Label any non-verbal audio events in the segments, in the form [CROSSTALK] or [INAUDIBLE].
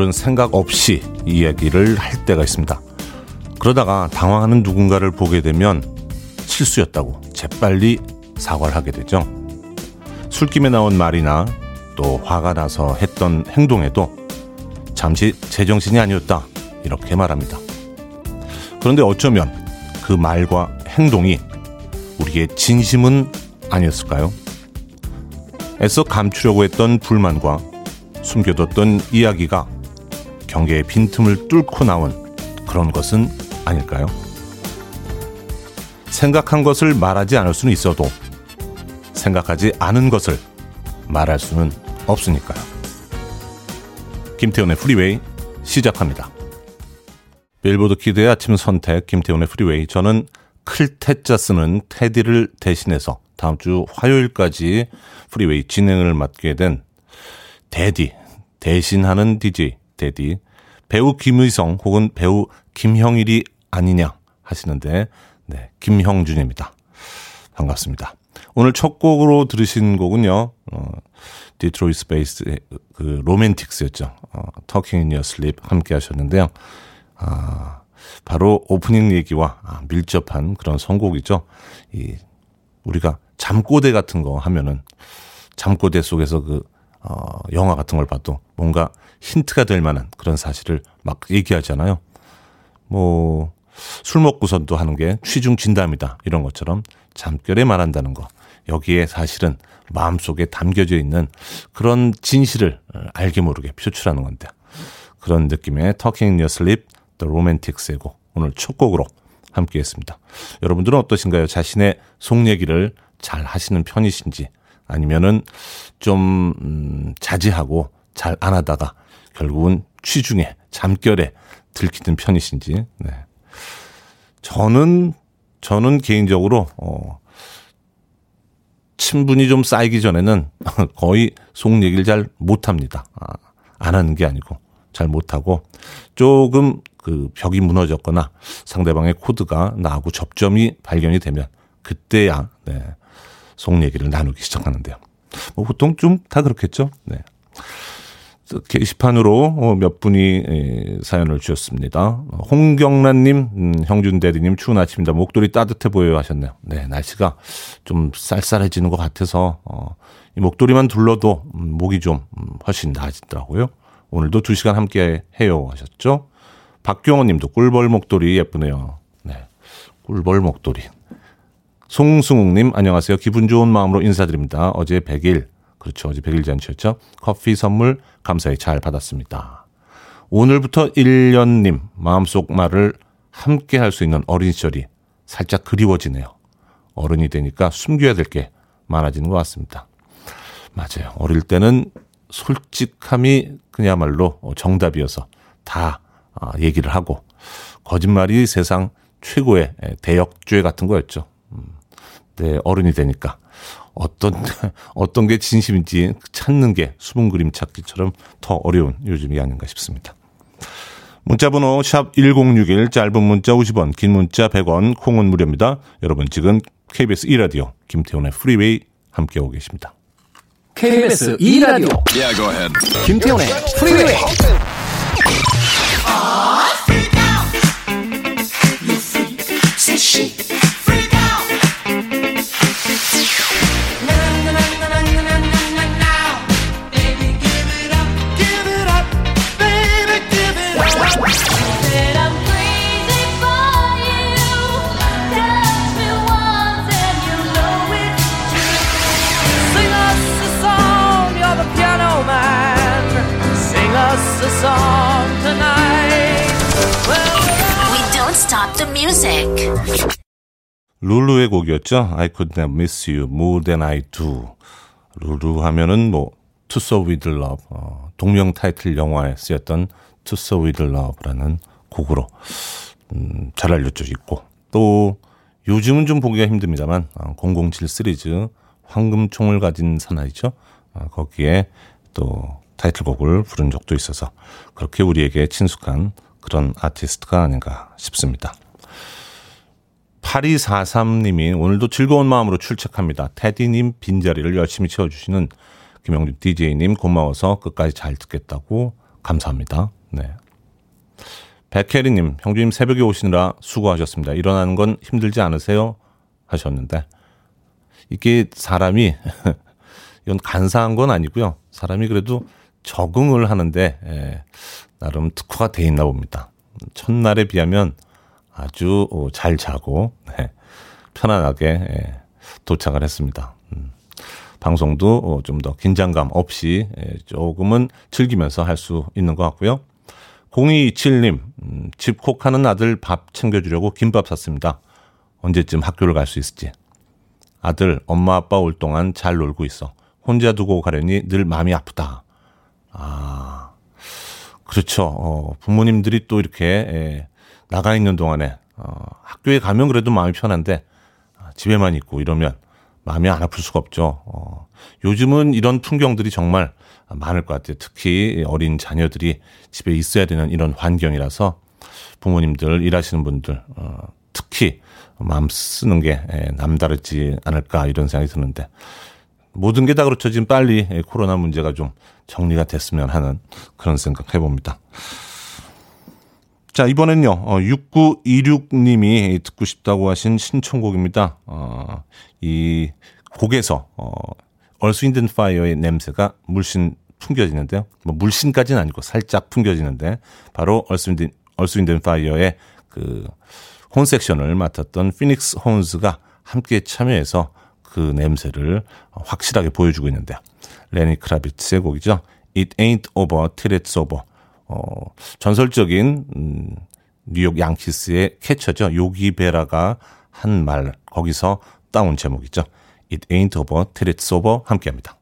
아무런 생각 없이 이야기를 할 때가 있습니다. 그러다가 당황하는 누군가를 보게 되면 실수였다고 재빨리 사과를 하게 되죠. 술김에 나온 말이나 또 화가 나서 했던 행동에도 잠시 제정신이 아니었다 이렇게 말합니다. 그런데 어쩌면 그 말과 행동이 우리의 진심은 아니었을까요? 애써 감추려고 했던 불만과 숨겨뒀던 이야기가 경계의 빈틈을 뚫고 나온 그런 것은 아닐까요? 생각한 것을 말하지 않을 수는 있어도 생각하지 않은 것을 말할 수는 없으니까요. 김태훈의 프리웨이 시작합니다. 빌보드 키드의 아침 선택 김태훈의 프리웨이 저는 클 태자 쓰는 태디를 대신해서 다음 주 화요일까지 프리웨이 진행을 맡게 된 대디 대신하는 DJ 대디 배우 김의성 혹은 배우 김형일이 아니냐 하시는데 네 김형준입니다. 반갑습니다. 오늘 첫 곡으로 들으신 곡은요. 어, 디트로이트 base의 그 Romantics였죠. 어, Talking in Your Sleep 함께 하셨는데요. 아, 바로 오프닝 얘기와 아, 밀접한 그런 선곡이죠. 이 우리가 잠꼬대 같은 거 하면은 잠꼬대 속에서 그 어, 영화 같은 걸 봐도 뭔가 힌트가 될 만한 그런 사실을 막 얘기하잖아요. 뭐, 술 먹고선도 하는 게 취중 진담이다. 이런 것처럼 잠결에 말한다는 거. 여기에 사실은 마음속에 담겨져 있는 그런 진실을 알게 모르게 표출하는 건데. 그런 느낌의 Your Sleep, The Romantics의 곡. 오늘 첫 곡으로 함께 했습니다. 여러분들은 어떠신가요? 자신의 속 얘기를 잘 하시는 편이신지 아니면은 좀 음, 자제하고 잘 안 하다가 결국은 취중에 잠결에 들키는 편이신지. 네. 저는 저는 개인적으로 어 친분이 좀 쌓이기 전에는 [LAUGHS] 거의 속 얘기를 잘 못합니다. 아, 안 하는 게 아니고 잘 못하고 조금 그 벽이 무너졌거나 상대방의 코드가 나하고 접점이 발견이 되면 그때야 네, 속 얘기를 나누기 시작하는데요. 뭐 보통 좀 다 그렇겠죠. 네. 게시판으로 어, 몇 분이 사연을 주셨습니다. 홍경란님, 음, 형준 대리님, 추운 아침입니다. 목도리 따뜻해 보여요 하셨네요. 네, 날씨가 좀 쌀쌀해지는 것 같아서, 어, 이 목도리만 둘러도 음, 목이 좀 음, 훨씬 나아지더라고요. 오늘도 두 시간 함께 해요 하셨죠? 박경호 님도 꿀벌 목도리 예쁘네요. 네. 꿀벌 목도리. 송승욱님, 안녕하세요. 기분 좋은 마음으로 인사드립니다. 어제 100일, 그렇죠. 어제 100일 잔치였죠. 커피 선물 감사히 잘 받았습니다. 오늘부터 1년님 마음속 말을 함께 할 수 있는 어린 시절이 살짝 그리워지네요. 어른이 되니까 숨겨야 될 게 많아지는 것 같습니다. 맞아요. 어릴 때는 솔직함이 그야말로 정답이어서 다 아, 얘기를 하고 거짓말이 세상 최고의 대역죄 같은 거였죠. 음, 네, 어른이 되니까 어떤 [LAUGHS] 어떤 게 진심인지 찾는 게 수분 그림 찾기처럼 더 어려운 요즘이 아닌가 싶습니다. 문자 번호 샵 1061 짧은 문자 50원 긴 문자 100원 콩은 무료입니다. 여러분 지금 KBS 2라디오 김태훈의 프리웨이 함께하고 계십니다. KBS 2라디오 Yeah, 김태훈의 프리웨이 stop 룰루의 곡이었죠. I could never miss you more than I do. 룰루 하면은 뭐 To So With Love 어, 동명 타이틀 영화에 쓰였던 To So With Love라는 곡으로 음, 잘 알려져 있고 또 요즘은 좀 보기가 힘듭니다만 어, 007 시리즈 황금총을 가진 사나이죠. 어, 거기에 또 타이틀곡을 부른 적도 있어서 그렇게 우리에게 친숙한 그런 아티스트가 아닌가 싶습니다. 8243님이 오늘도 즐거운 마음으로 출첵합니다. 테디님 빈자리를 열심히 채워주시는 김영준 DJ님 고마워서 끝까지 잘 듣겠다고 감사합니다. 네. 백혜리님, 형주님 새벽에 오시느라 수고하셨습니다. 일어나는 건 힘들지 않으세요? 하셨는데, 이게 사람이, [LAUGHS] 이건 간사한 건 아니고요. 사람이 그래도 적응을 하는데, 예, 나름 특화가 돼 있나 봅니다. 첫날에 비하면 아주 어, 잘 자고, 네, 편안하게 예, 도착을 했습니다. 음, 방송도 어, 좀더 긴장감 없이 예, 조금은 즐기면서 할 수 있는 것 같고요. 0227님, 음, 집콕하는 아들 밥 챙겨주려고 김밥 샀습니다. 언제쯤 학교를 갈 수 있을지. 아들, 엄마, 아빠 올 동안 잘 놀고 있어. 혼자 두고 가려니 늘 마음이 아프다. 아, 그렇죠. 어, 부모님들이 또 이렇게 예, 나가 있는 동안에 어, 학교에 가면 그래도 마음이 편한데 아, 집에만 있고 이러면 마음이 안 아플 수가 없죠. 어, 요즘은 이런 풍경들이 정말 많을 것 같아요. 특히 어린 자녀들이 집에 있어야 되는 이런 환경이라서 부모님들 일하시는 분들 어, 특히 마음 쓰는 게 예, 남다르지 않을까 이런 생각이 드는데 모든 게 다 그렇죠. 지금 빨리 예, 코로나 문제가 좀 정리가 됐으면 하는 그런 생각 해봅니다. 자, 이번엔요, 어, 6926님이 듣고 싶다고 하신 신청곡입니다. 어, 이 곡에서, 어, Earth Wind and Fire의 냄새가 물씬 풍겨지는데요. 뭐 물씬까지는 아니고 살짝 풍겨지는데, 바로 Earth Wind and, Earth Wind and Fire의 그, horn section을 맡았던 Phenix Horns가 함께 참여해서 그 냄새를 확실하게 보여주고 있는데요. 레니 크라비츠의 곡이죠. It ain't over till it's over. 어, 전설적인 음, 뉴욕 양키스의 캐쳐죠. 요기 베라가 한 말 거기서 따온 제목이죠. It ain't over till it's over 함께합니다.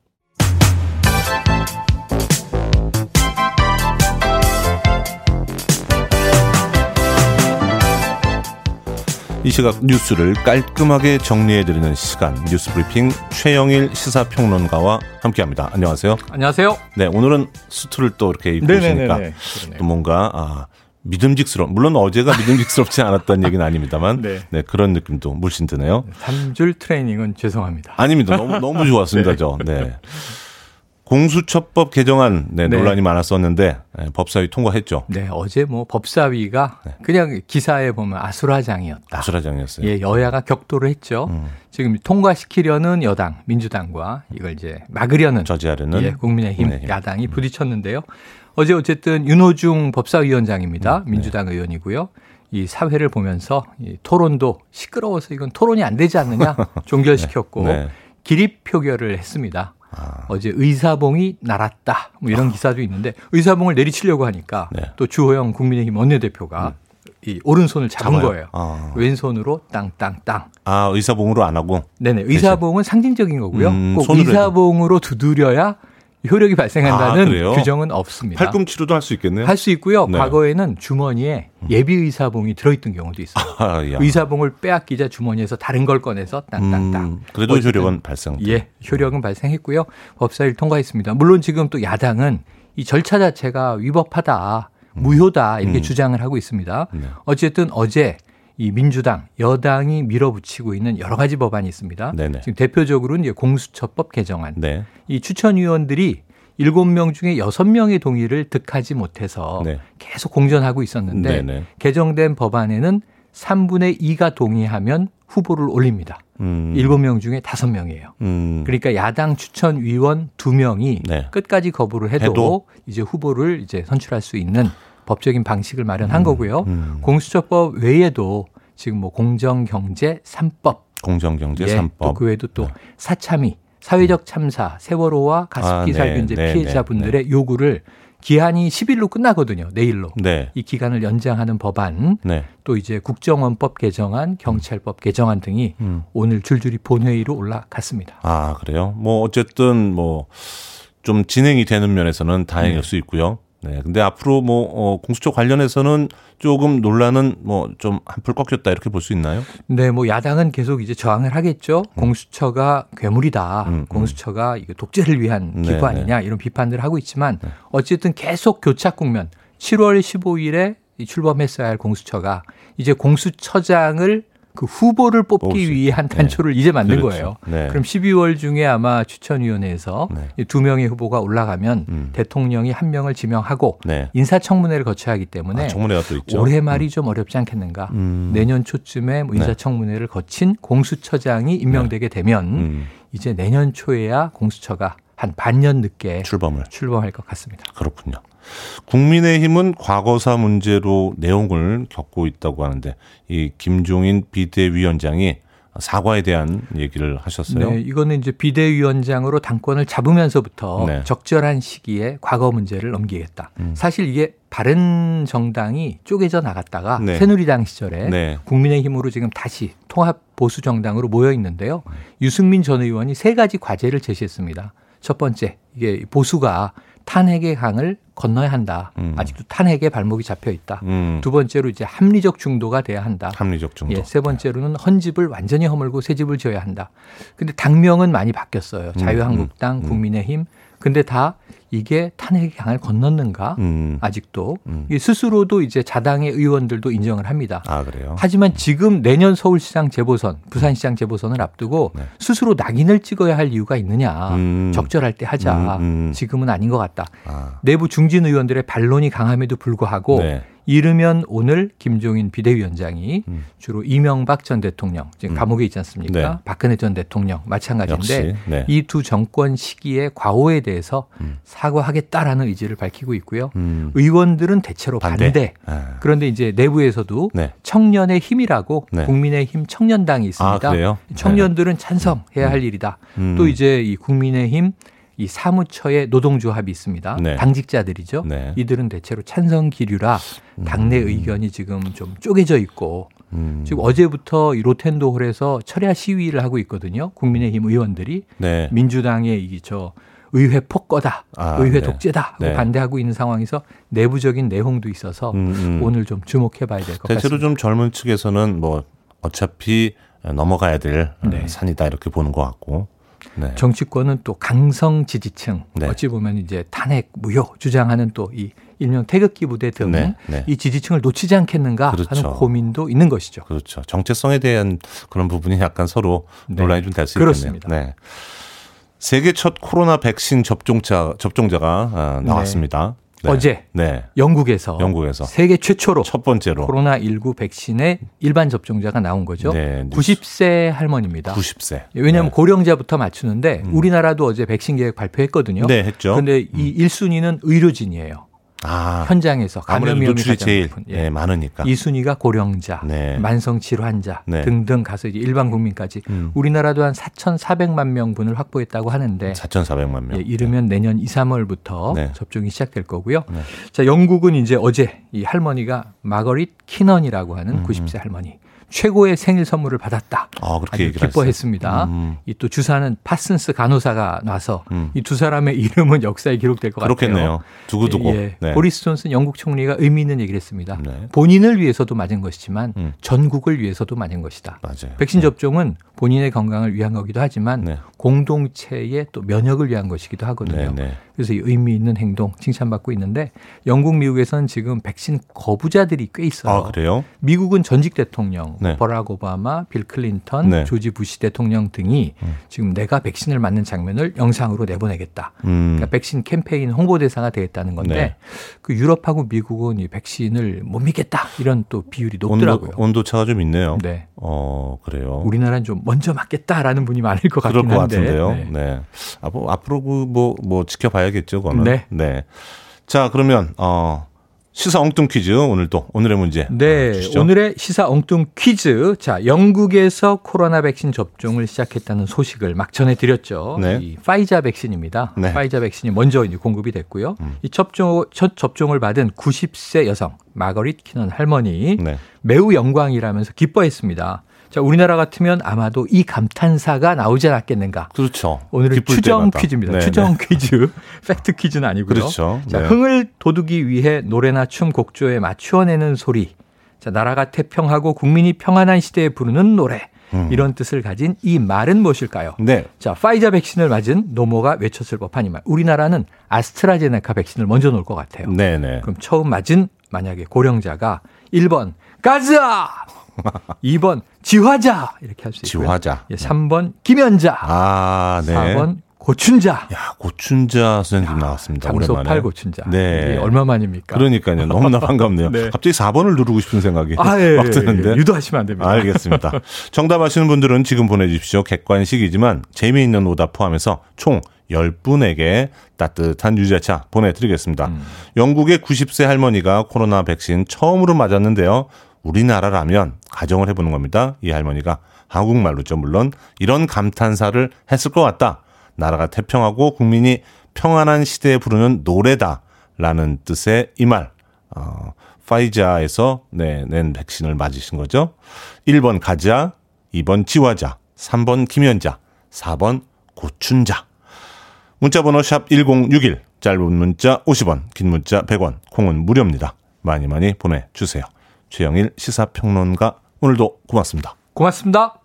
이 시각 뉴스를 깔끔하게 정리해드리는 시간 뉴스 브리핑 최영일 시사평론가와 함께합니다. 안녕하세요. 안녕하세요. 네, 오늘은 수트를 또 이렇게 입으시니까 네네네네. 또 뭔가 아, 믿음직스러운 물론 어제가 믿음직스럽지 않았던 얘기는 아닙니다만 네. 네. 그런 느낌도 물씬 드네요. 3줄 트레이닝은 죄송합니다. 아닙니다. 너무 너무 좋았습니다, [LAUGHS] 저. 네. 공수처법 개정안 네, 네. 논란이 많았었는데 네, 법사위 통과했죠. 네, 어제 뭐 법사위가 그냥 기사에 보면 아수라장이었다. 아수라장이었어요. 예, 여야가 격돌을 했죠. 음. 지금 통과시키려는 여당, 민주당과 이걸 이제 막으려는 저지하려는 예, 국민의힘 국민의힘. 야당이 부딪혔는데요. 어제 어쨌든 윤호중 법사위원장입니다. 네. 민주당 의원이고요. 이 사회를 보면서 이 토론도 시끄러워서 이건 토론이 안 되지 않느냐 [LAUGHS] 종결시켰고 네. 기립 표결을 했습니다. 아. 어제 의사봉이 날았다. 뭐 이런 기사도 있는데 의사봉을 내리치려고 하니까 네. 또 주호영 국민의힘 원내대표가 이 오른손을 잡은 잡아요. 거예요. 아. 왼손으로 땅땅땅. 아 의사봉으로 안 하고 네네. 의사봉은 상징적인 거고요. 음, 꼭. 의사봉으로 두드려야 효력이 아, 발생한다는 그래요? 규정은 없습니다. 팔꿈치로도 할 수 있겠네요. 할 수 있고요. 네. 과거에는 주머니에 예비 의사봉이 들어있던 경우도 있어요. [LAUGHS] 아, 야. 의사봉을 빼앗기자 주머니에서 다른 걸 꺼내서 땅땅땅. 음, 그래도 어쨌든 효력은 발생. 예, 효력은 발생했고요. 법사위를 통과했습니다. 물론 지금 또 야당은 이 절차 자체가 위법하다, 무효다 이렇게 음. 주장을 하고 있습니다. 네. 어쨌든 어제 이 민주당, 여당이 밀어붙이고 있는 여러 가지 법안이 있습니다. 네네. 지금 대표적으로는 이제 공수처법 개정안. 네. 이 추천위원들이 7명 중에 6명의 동의를 득하지 못해서 네. 계속 공전하고 있었는데 네네. 개정된 법안에는 3분의 2가 동의하면 후보를 올립니다. 음. 7명 중에 5명이에요. 음. 그러니까 야당 추천 위원 2명이 네. 끝까지 거부를 해도, 해도? 이제 후보를 이제 선출할 수 있는 법적인 방식을 마련한 거고요. 음. 공수처법 외에도 지금 뭐 공정경제 3법 공정경제 예, 삼 3법. 또 그 외에도 또 네. 사참위, 사회적 참사, 세월호와 가습기 아, 네, 살균제 네, 피해자분들의 요구를 기한이 10일로 끝나거든요. 내일로. 네. 이 기간을 연장하는 법안, 네. 또 이제 국정원법 개정안, 경찰법 개정안 등이 음. 오늘 줄줄이 본회의로 올라갔습니다. 아, 그래요? 뭐, 어쨌든, 뭐, 좀 진행이 되는 면에서는 다행일 네. 수 있고요. 네. 근데 앞으로 뭐, 어, 공수처 관련해서는 조금 논란은 뭐, 좀 한풀 꺾였다, 이렇게 볼 수 있나요? 네, 뭐 야당은 계속 이제 저항을 하겠죠. 공수처가 괴물이다. 음, 음. 공수처가 이거 독재를 위한 네, 기구 아니냐 이런 비판들을 하고 있지만 어쨌든 계속 교착 국면. 7월 15일에 이 출범했어야 할 공수처가 이제 공수처장을 그 후보를 뽑기 수 위해 한 단초를 이제 만든 그렇죠. 거예요. 네. 그럼 12월 중에 아마 추천위원회에서 네. 이두 명의 후보가 올라가면 음. 대통령이 한 명을 지명하고 네. 인사청문회를 거쳐야 하기 때문에 아, 청문회가 또 있죠. 올해 말이 좀 어렵지 않겠는가. 음. 내년 초쯤에 뭐 네. 인사청문회를 거친 공수처장이 임명되게 되면 음, 이제 내년 초에야 공수처가 한 반년 늦게 출범을. 출범할 것 같습니다. 그렇군요. 국민의힘은 과거사 문제로 내용을 겪고 있다고 하는데 이 김종인 비대위원장이 사과에 대한 얘기를 하셨어요. 네, 이거는 이제 비대위원장으로 당권을 잡으면서부터 네. 적절한 시기에 과거 문제를 넘기겠다. 음. 사실 이게 바른 정당이 쪼개져 나갔다가 네. 새누리당 시절에 네. 국민의힘으로 지금 다시 통합 보수 정당으로 모여 있는데요. 음. 유승민 전 의원이 세 가지 과제를 제시했습니다. 첫 번째, 이게 보수가 탄핵의 강을 건너야 한다. 음. 아직도 탄핵에 발목이 잡혀 있다. 음, 두 번째로 이제 합리적 중도가 돼야 한다. 합리적 정도. 예, 세 번째로는 헌집을 완전히 허물고 새 집을 지어야 한다. 근데 당명은 많이 바뀌었어요. 자유한국당, 음, 음. 국민의힘. 근데 다 이게 탄핵의 강을 건넜는가? 음. 아직도 음. 이 스스로도 이제 자당의 의원들도 인정을 합니다. 아 그래요. 하지만 지금 내년 서울시장 재보선, 부산시장 재보선을 앞두고 네. 스스로 낙인을 찍어야 할 이유가 있느냐. 음. 적절할 때 하자. 음, 음. 지금은 아닌 것 같다. 아, 내부 중진 의원들의 반론이 강함에도 불구하고 네. 이르면 오늘 김종인 비대위원장이 음. 주로 이명박 전 대통령 지금 감옥에 있지 않습니까? 네. 박근혜 전 대통령 마찬가지인데. 네. 이두 정권 시기의 과오에 대해서 음. 사과하겠다라는 의지를 밝히고 있고요. 음. 의원들은 대체로 반대. 반대. 아, 그런데 이제 내부에서도 네. 청년의 힘이라고 네. 국민의힘 청년당이 있습니다. 아? 청년들은 찬성해야 할 일이다. 음. 또 이제 이 국민의힘 이 사무처의 노동조합이 있습니다. 네. 당직자들이죠. 네. 이들은 대체로 찬성 기류라 당내 의견이 지금 좀 쪼개져 있고 음. 지금 어제부터 이 로텐도홀에서 철야 시위를 하고 있거든요. 국민의힘 의원들이 네. 민주당의 이저 의회 폭거다, 아, 의회 네. 독재다 네. 반대하고 있는 상황에서 내부적인 내용도 있어서 음, 음. 오늘 좀 주목해봐야 될것 대체로 같습니다. 좀 젊은 측에서는 뭐 어차피 넘어가야 될 네. 산이다 이렇게 보는 것 같고. 네. 정치권은 또 강성 지지층 네. 어찌 보면 이제 탄핵 무효 주장하는 또 이 일명 태극기 부대 등이 네, 네. 지지층을 놓치지 않겠는가 그렇죠. 하는 고민도 있는 것이죠. 그렇죠. 정체성에 대한 그런 부분이 약간 서로 네. 논란이 좀 될 수 있겠네요. 네. 세계 첫 코로나 백신 접종자 접종자가 아, 나왔습니다. 네. 어제 네. 영국에서, 영국에서 세계 최초로 첫 번째로 코로나 19 백신의 일반 접종자가 나온 거죠. 네, 뉴스. 90세 할머니입니다. 90세. 왜냐하면 네. 고령자부터 맞추는데 우리나라도 어제 백신 계획 발표했거든요. 네, 했죠. 그런데 이 1순위는 의료진이에요. 아, 현장에서 감염 위험이 가장 제일 높은. 예. 예, 많으니까. 이 순위가 고령자, 네. 만성 질환자 네. 등등 가서 이제 일반 국민까지 음. 우리나라도 한 4,400만 명분을 확보했다고 하는데 4,400만 명. 예, 이르면 내년 2, 3월부터 네. 접종이 시작될 거고요. 네. 자, 영국은 이제 어제 이 할머니가 마거릿 키넌이라고 하는 음. 90세 할머니 최고의 생일 선물을 받았다. 아, 그렇게 기뻐했습니다. 음. 이또 주사는 파슨스 간호사가 나서 음. 이두 사람의 이름은 역사에 기록될 것 같아요. 그렇겠네요. 두고두고. 예, 네. 보리스 존슨 영국 총리가 의미 있는 얘기를 했습니다. 네. 본인을 위해서도 맞은 것이지만 음. 전국을 위해서도 맞은 것이다. 맞아요. 백신 접종은 본인의 건강을 위한 거기도 하지만 네. 공동체의 또 면역을 위한 것이기도 하거든요. 네, 네. 그래서 이 의미 있는 행동 칭찬받고 있는데 영국, 미국에서는 지금 백신 거부자들이 꽤 있어요. 아, 그래요? 미국은 전직 대통령 네. 버락 오바마, 빌 클린턴, 네. 조지 부시 대통령 등이 지금 내가 백신을 맞는 장면을 영상으로 내보내겠다. 음. 그러니까 백신 캠페인 홍보 대사가 되겠다는 건데 네. 그 유럽하고 미국은 이 백신을 못 믿겠다 이런 또 비율이 높더라고요. 온도 차가 좀 있네요. 네. 어, 그래요. 우리나라는 좀 먼저 맞겠다라는 분이 많을 것 그럴 같긴 것 한데. 같은데요. 네. 네. 앞으로, 앞으로 그 뭐, 뭐 지켜봐야겠죠, 그거는. 네. 자, 그러면, 어, 시사 엉뚱 퀴즈 오늘도 오늘의 문제. 네, 어, 주시죠. 오늘의 시사 엉뚱 퀴즈. 자, 영국에서 코로나 백신 접종을 시작했다는 소식을 막 전해 드렸죠. 네. 이 파이자 백신입니다. 네. 음. 파이자 백신이 먼저 이제 공급이 됐고요. 이 접종, 첫 접종을 받은 90세 여성 마거릿 키넌 할머니 네. 매우 영광이라면서 기뻐했습니다. 자, 우리나라 같으면 아마도 이 감탄사가 나오지 않았겠는가. 그렇죠. 오늘은 추정 때마다. 퀴즈입니다. 네, 추정 네. 퀴즈. [LAUGHS] 팩트 퀴즈는 아니고요. 그렇죠. 자, 네. 흥을 돋우기 위해 노래나 춤 곡조에 맞추어내는 소리. 자, 나라가 태평하고 국민이 평안한 시대에 부르는 노래. 음. 이런 뜻을 가진 이 말은 무엇일까요? 네. 자, 파이자 백신을 맞은 노모가 외쳤을 법한 이 말. 우리나라는 아스트라제네카 백신을 먼저 놓을 것 같아요. 네네. 그럼 처음 맞은 만약에 고령자가 1번 가자! [LAUGHS] 2번 지화자 이렇게 할 수 있고요. 지화자. 예, 3번 김연자. 아, 네. 4번 고춘자. 야, 고춘자 선생님 나왔습니다. 오랜만에. 고춘자. 네. 이게 얼마 만입니까? 그러니까요. 너무나 반갑네요. [LAUGHS] 네. 갑자기 4번을 누르고 싶은 생각이 아, 예, 막 예, 드는데. 예. 유도하시면 안 됩니다. 알겠습니다. [LAUGHS] 정답 아시는 분들은 지금 보내주십시오. 객관식이지만 재미있는 오답 포함해서 총 10분에게 따뜻한 유자차 보내드리겠습니다. 음. 영국의 90세 할머니가 코로나 백신 처음으로 맞았는데요. 우리나라라면 가정을 해보는 겁니다. 이 할머니가 한국말로죠. 물론 이런 감탄사를 했을 것 같다. 나라가 태평하고 국민이 평안한 시대에 부르는 노래다. 라는 뜻의 이 말. 어, 파이자에서 네, 낸 백신을 맞으신 거죠. 1번 가자, 2번 지화자, 3번 김연자, 4번 고춘자. 문자번호 샵 1061, 짧은 문자 50원, 긴 문자 100원, 콩은 무료입니다. 많이 많이 보내주세요. 최영일 시사평론가, 오늘도 고맙습니다. 고맙습니다.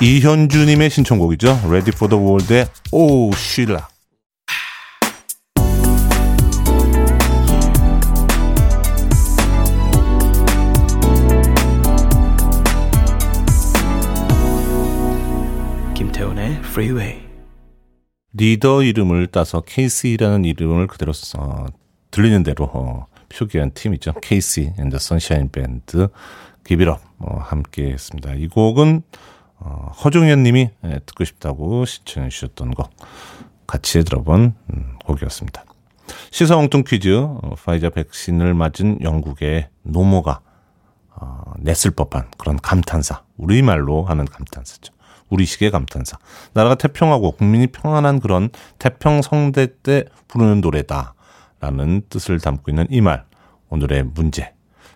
이현주님의 신청곡이죠. Ready for the World의 오 쉴라. 김태훈의 Freeway. 리더 이름을 따서 KC라는 이름을 그대로 써 들리는 대로 어, 표기한 팀이죠. KC and the Sunshine Band Give It Up 어, 함께 했습니다. 이 곡은 어, 허종현 님이 예, 듣고 싶다고 신청해 주셨던 곡 같이 들어본 음, 곡이었습니다. 시사 엉뚱 퀴즈 어, 파이자 백신을 맞은 영국의 노모가 어, 냈을 법한 그런 감탄사 우리말로 하는 감탄사죠. 우리식의 감탄사. 나라가 태평하고 국민이 평안한 그런 태평성대 때 부르는 노래다 라는 뜻을 담고 있는 이 말. 오늘의 문제.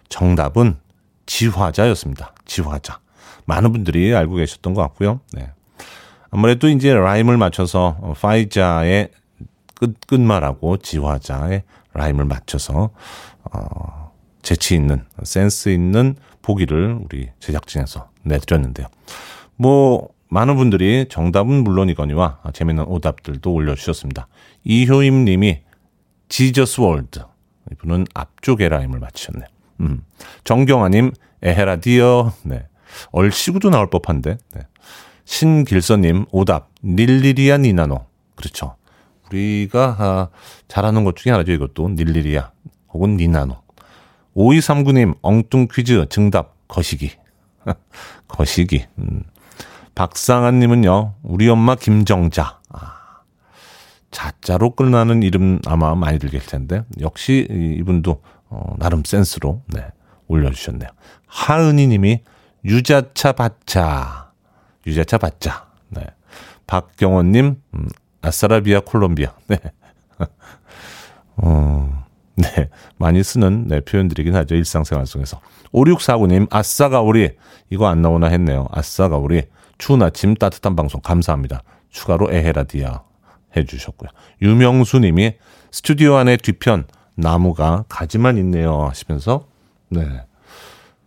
정답은 지화자였습니다. 지화자. 많은 분들이 알고 계셨던 것 같고요. 네. 아무래도 이제 라임을 맞춰서 어, 파이자의 끝 끝말하고 지화자의 라임을 맞춰서 어, 재치 있는 센스 있는 보기를 우리 제작진에서 내드렸는데요. 뭐 많은 분들이 정답은 물론이거니와 재미있는 오답들도 올려주셨습니다. 이효임 님이 Jesus World 이분은 앞쪽에 라임을 맞추셨네요. 음. 정경아님 에헤라디야 네. 얼씨구도 나올 법한데 네. 신길서님 오답 닐리리야 니나노 그렇죠. 우리가 아, 잘하는 것 중에 하나죠. 이것도 닐리리아 혹은 니나노 5239님 엉뚱 퀴즈 정답 거시기 [LAUGHS] 거시기 음. 박상한님은요, 우리 엄마 김정자. 아, 자자로 끝나는 이름 아마 많이 들길 텐데, 역시 이분도, 어, 나름 센스로, 네, 올려주셨네요. 하은이 님이 유자차 받자. 유자차 받자. 네. 박경원님, 음, 아싸라비아 콜롬비아. [LAUGHS] 네. 어, 네. 많이 쓰는 네, 표현들이긴 하죠. 일상생활 속에서. 5649님, 아싸가 우리. 이거 안 나오나 했네요. 아싸가 우리. 추운 아침 따뜻한 방송 감사합니다. 추가로 에헤라디아 해주셨고요. 유명수 님이 스튜디오 안에 뒤편 나무가 가지만 있네요 하시면서 네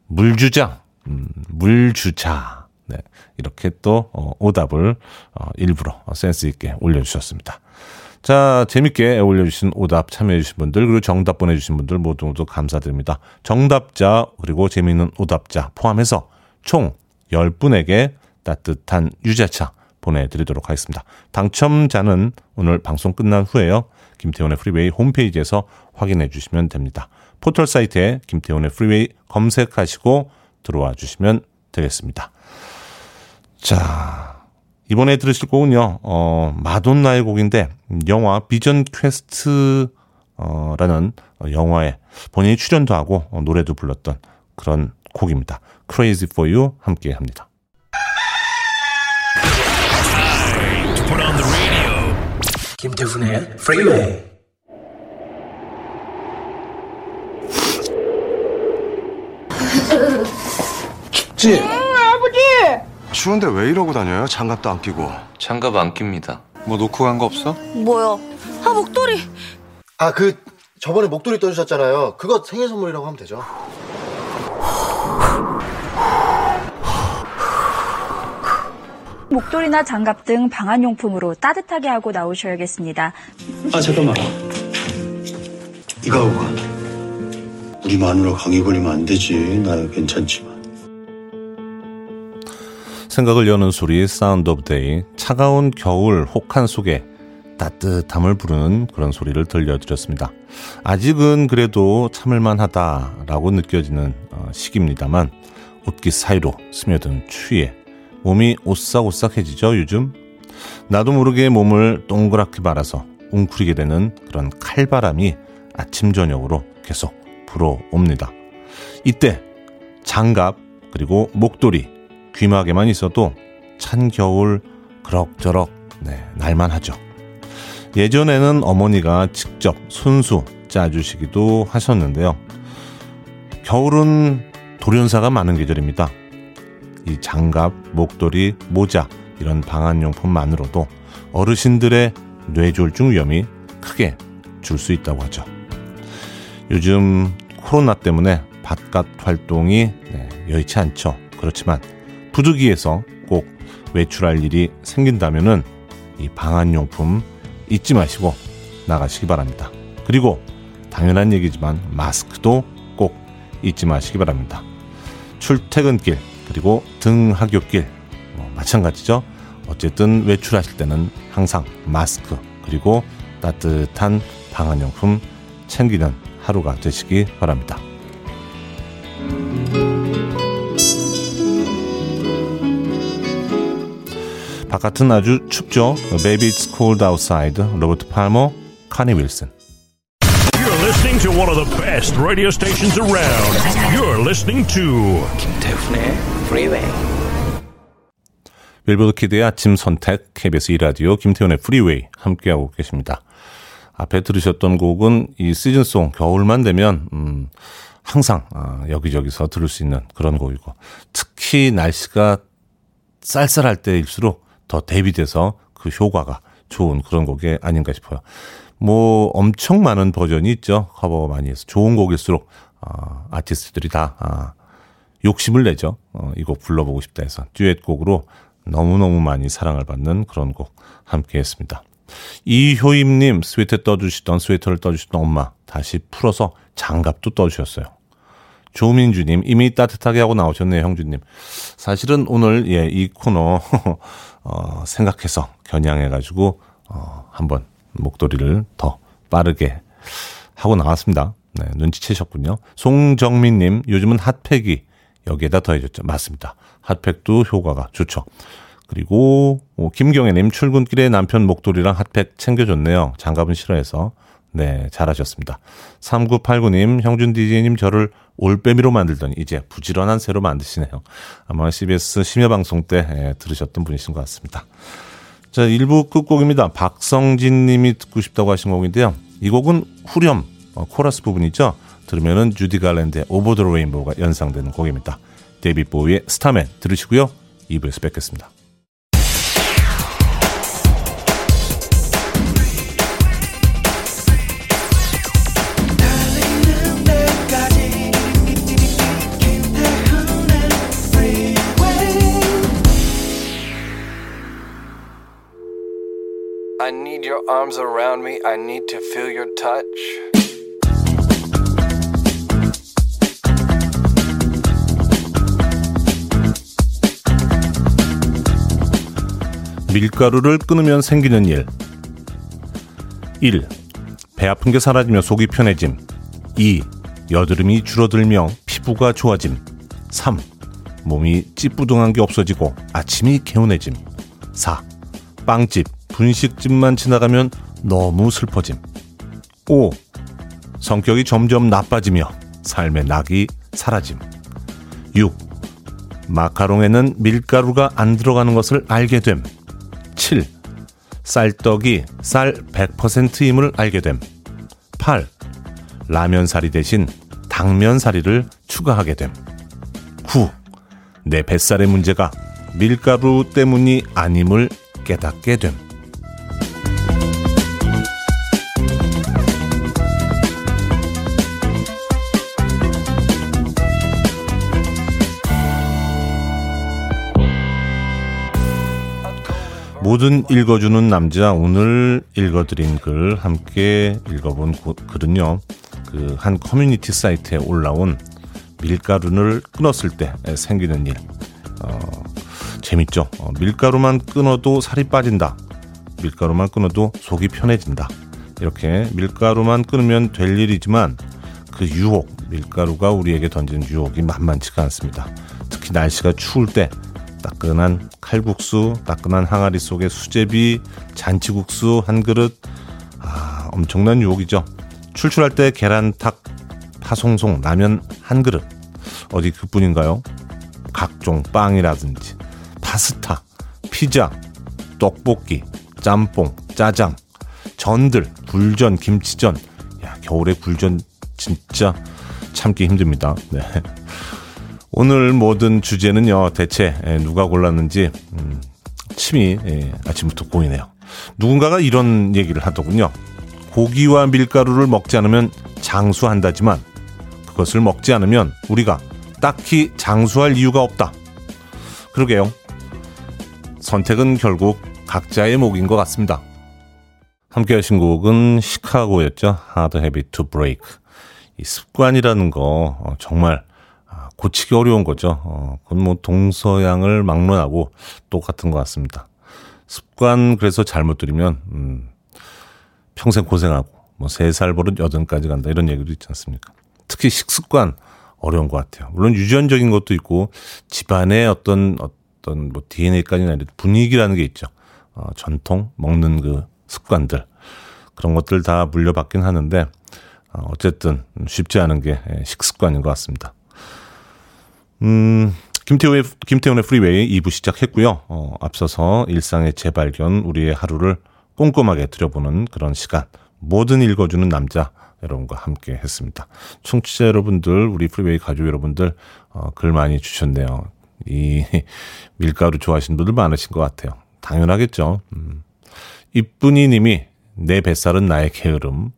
물주장 음, 물주차 네 이렇게 또 어, 오답을 어, 일부러 센스 있게 올려주셨습니다. 자, 재밌게 올려주신 오답 참여해주신 분들, 그리고 정답 보내주신 분들 모두 모두 감사드립니다. 정답자, 그리고 재미있는 오답자 포함해서 총 10분에게 따뜻한 유자차 보내드리도록 하겠습니다. 당첨자는 오늘 방송 끝난 후에요. 김태훈의 프리웨이 홈페이지에서 확인해 주시면 됩니다. 포털 사이트에 김태훈의 프리웨이 검색하시고 들어와 주시면 되겠습니다. 자, 이번에 들으실 곡은요, 어, 마돈나의 곡인데, 영화 Vision Quest, 어, 라는 영화에 본인이 출연도 하고 어, 노래도 불렀던 그런 곡입니다. Crazy for You 함께 합니다. 김태훈의 Freeway. 춥지? 추운데 왜 이러고 다녀요? 장갑도 안 끼고. 장갑 안 낍니다. 뭐 놓고 간 거 없어? 뭐야? 아 목도리. 아, 그 저번에 목도리 떠주셨잖아요. 그거 생일 선물이라고 하면 되죠. 목도리나 장갑 등 방한용품으로 따뜻하게 하고 나오셔야겠습니다. 아 잠깐만. 이거 하고 가. 우리 마누라 감기 걸리면 안 되지. 나야 괜찮지만. 생각을 여는 소리 Sound of Day 차가운 겨울 혹한 속에 따뜻함을 부르는 그런 소리를 들려드렸습니다. 아직은 그래도 참을만하다라고 느껴지는 어, 시기입니다만 옷깃 사이로 스며든 추위에 몸이 오싹오싹해지죠 요즘 나도 모르게 몸을 동그랗게 말아서 웅크리게 되는 그런 칼바람이 아침 저녁으로 계속 불어옵니다. 이때 장갑 그리고 목도리 귀마개만 있어도 찬 겨울 그럭저럭 네, 날만 하죠. 예전에는 어머니가 직접 손수 짜주시기도 하셨는데요. 겨울은 돌연사가 많은 계절입니다. 이 장갑, 목도리, 모자 이런 방한용품만으로도 어르신들의 뇌졸중 위험이 크게 줄 수 있다고 하죠. 요즘 코로나 때문에 바깥 활동이 네, 여의치 않죠. 그렇지만 부득이해서 꼭 외출할 일이 생긴다면은 이 방한용품 잊지 마시고 나가시기 바랍니다. 그리고 당연한 얘기지만 마스크도 꼭 잊지 마시기 바랍니다. 출퇴근길 그리고 등하굣길 뭐 마찬가지죠. 어쨌든 외출하실 때는 항상 마스크 그리고 따뜻한 방한용품 챙기는 하루가 되시기 바랍니다. 바깥은 아주 춥죠. Baby It's Cold Outside, 로버트 팔머, 카니 윌슨. You're listening to one of the best radio stations around. You're listening to 김태훈의 Freeway. 빌보드 키드의 아침 선택 KBS 2라디오 김태훈의 프리웨이 함께하고 계십니다. 앞에 들으셨던 곡은 이 시즌송 겨울만 되면 음, 항상 아, 여기저기서 들을 수 있는 그런 곡이고 특히 날씨가 쌀쌀할 때일수록 더 대비돼서 그 효과가 좋은 그런 곡이 아닌가 싶어요. 뭐 엄청 많은 버전이 있죠. 커버 많이 해서 좋은 곡일수록 어, 아티스트들이 다 아, 욕심을 내죠. 어, 이 곡 불러보고 싶다 해서 듀엣곡으로 너무너무 많이 사랑을 받는 그런 곡 함께 했습니다. 이효임님 스웨터 떠주시던 스웨터를 떠주시던 엄마 다시 풀어서 장갑도 떠주셨어요. 조민주님 이미 따뜻하게 하고 나오셨네요 형주님. 사실은 오늘 예, 이 코너 [LAUGHS] 어, 생각해서 겨냥해가지고 어, 한번 목도리를 더 빠르게 하고 나왔습니다. 네, 눈치채셨군요. 송정민님 요즘은 핫팩이 여기에다 더해졌죠. 맞습니다. 핫팩도 효과가 좋죠. 그리고 김경애님 출근길에 남편 목도리랑 핫팩 챙겨줬네요. 장갑은 싫어해서. 네, 잘하셨습니다. 3989님, 형준 DJ님 저를 올빼미로 만들더니 이제 부지런한 새로 만드시네요. 아마 CBS 심야방송 때 예, 들으셨던 분이신 것 같습니다. 자, 1부 끝곡입니다. 박성진 님이 듣고 싶다고 하신 곡인데요. 이 곡은 후렴, 어, 코러스 부분이죠. 들으면은 주디 갈랜드의 Over the Rainbow가 연상되는 곡입니다. 데이빗 보위의 Starman 들으시고요. 2부에서 뵙겠습니다. 밀가루를 끊으면 생기는 일. 1. 배 아픈 게 사라지며 속이 편해짐. 2. 여드름이 줄어들며 피부가 좋아짐. 3. 몸이 찌뿌둥한 게 없어지고 아침이 개운해짐. 4. 빵집, 분식집만 지나가면 너무 슬퍼짐. 5. 성격이 점점 나빠지며 삶의 낙이 사라짐. 6. 마카롱에는 밀가루가 안 들어가는 것을 알게 됨. 7. 쌀떡이 쌀 100%임을 알게 됨. 8. 라면사리 대신 당면사리를 추가하게 됨. 9. 내 뱃살의 문제가 밀가루 때문이 아님을 깨닫게 됨. 뭐든 읽어주는 남자 오늘 읽어드린 글 함께 읽어본 고- 글은요 그 한 커뮤니티 사이트에 올라온 밀가루를 끊었을 때 생기는 일. 어, 재밌죠. 어, 밀가루만 끊어도 살이 빠진다. 밀가루만 끊어도 속이 편해진다. 이렇게 밀가루만 끊으면 될 일이지만 그 유혹, 밀가루가 우리에게 던지는 유혹이 만만치가 않습니다. 특히 날씨가 추울 때 따끈한 칼국수, 따끈한 항아리 속에 수제비, 잔치국수 한 그릇, 아, 엄청난 유혹이죠. 출출할 때 계란탁, 파송송, 라면 한 그릇. 어디 그뿐인가요? 각종 빵이라든지, 파스타, 피자, 떡볶이, 짬뽕, 짜장, 전들, 굴전, 김치전. 야, 겨울에 굴전 진짜 참기 힘듭니다. 네. 오늘 모든 주제는요, 대체 누가 골랐는지, 음, 침이 예, 아침부터 보이네요. 누군가가 이런 얘기를 하더군요. 고기와 밀가루를 먹지 않으면 장수한다지만 그것을 먹지 않으면 우리가 딱히 장수할 이유가 없다. 그러게요. 선택은 결국 각자의 목인 것 같습니다. 함께 하신 곡은 시카고였죠. Hard Habit to Break. 이 습관이라는 거 어, 정말 아, 고치기 어려운 거죠. 어, 그건 뭐 동서양을 막론하고 똑같은 것 같습니다. 습관 그래서 잘못 들이면 음, 평생 고생하고 뭐 세 살 버릇 여든까지 간다 이런 얘기도 있지 않습니까? 특히 식습관 어려운 것 같아요. 물론 유전적인 것도 있고 집안의 어떤 어떤 뭐 DNA까지는 아니라 분위기라는 게 있죠. 어, 전통 먹는 그 습관들 그런 것들 다 물려받긴 하는데 어, 어쨌든 쉽지 않은 게 예, 식습관인 것 같습니다. 음, 김태훈의, 김태훈의 프리웨이 2부 시작했고요. 어, 앞서서 일상의 재발견, 우리의 하루를 꼼꼼하게 들여보는 그런 시간. 뭐든 읽어주는 남자 여러분과 함께 했습니다. 청취자 여러분들, 우리 프리웨이 가족 여러분들, 어, 글 많이 주셨네요. 이 [LAUGHS] 밀가루 좋아하시는 분들 많으신 것 같아요. 당연하겠죠. 음. 이쁜이 님이 내 뱃살은 나의 게으름.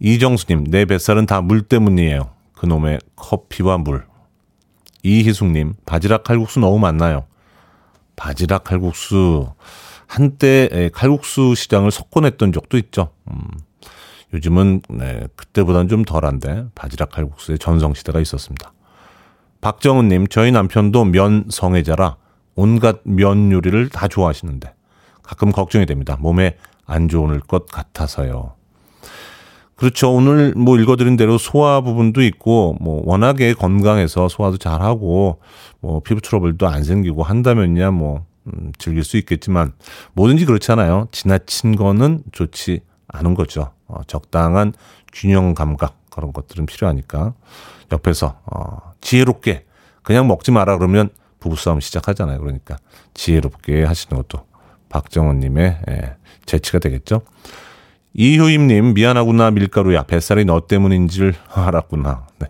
이정수님, 내 뱃살은 다 물 때문이에요. 그놈의 커피와 물. 이희숙님, 바지락 칼국수 너무 많나요? 바지락 칼국수. 한때 칼국수 시장을 석권했던 적도 있죠. 음, 요즘은 네, 그때보다는 좀 덜한데 바지락 칼국수의 전성시대가 있었습니다. 박정은님, 저희 남편도 면 성애자라 온갖 면 요리를 다 좋아하시는데 가끔 걱정이 됩니다. 몸에 안 좋을 것 같아서요. 그렇죠. 오늘 뭐 읽어드린 대로 소화 부분도 있고, 뭐 워낙에 건강해서 소화도 잘하고, 뭐 피부 트러블도 안 생기고 한다면야 뭐, 음, 즐길 수 있겠지만, 뭐든지 그렇잖아요. 지나친 거는 좋지 않은 거죠. 어, 적당한 균형 감각, 그런 것들은 필요하니까. 옆에서, 어, 지혜롭게, 그냥 먹지 마라 그러면 부부싸움 시작하잖아요. 그러니까 지혜롭게 하시는 것도 박정원님의 예, 재치가 되겠죠. 이효임님 미안하구나 밀가루야 뱃살이 너 때문인 줄 알았구나. 네.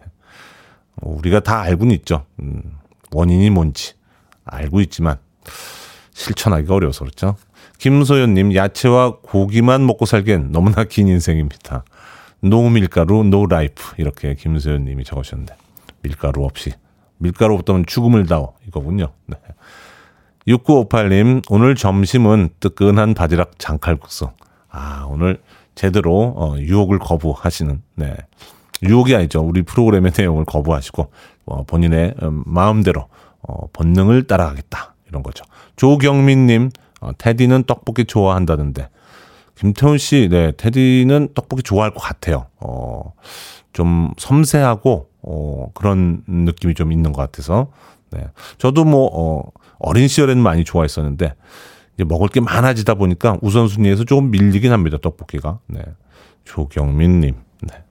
우리가 다 알고는 있죠. 음, 원인이 뭔지 알고 있지만 실천하기가 어려워서 그렇죠. 김소연님 야채와 고기만 먹고 살기엔 너무나 긴 인생입니다. No 밀가루 no life 이렇게 김소연님이 적으셨는데 밀가루 없이 밀가루 없다면 죽음을 다오 이거군요. 네. 6958님, 오늘 점심은 뜨끈한 바지락 장칼국수. 아, 오늘 제대로, 어, 유혹을 거부하시는, 네. 유혹이 아니죠. 우리 프로그램의 [LAUGHS] 내용을 거부하시고, 어, 본인의 음, 마음대로, 어, 본능을 따라가겠다. 이런 거죠. 조경민님, 어, 테디는 떡볶이 좋아한다는데, 김태훈 씨, 네, 테디는 떡볶이 좋아할 것 같아요. 어, 좀 섬세하고, 어, 그런 느낌이 좀 있는 것 같아서, 네. 저도 뭐, 어, 어린 시절에는 많이 좋아했었는데 이제 먹을 게 많아지다 보니까 우선순위에서 조금 밀리긴 합니다. 떡볶이가. 네. 조경민님. 네.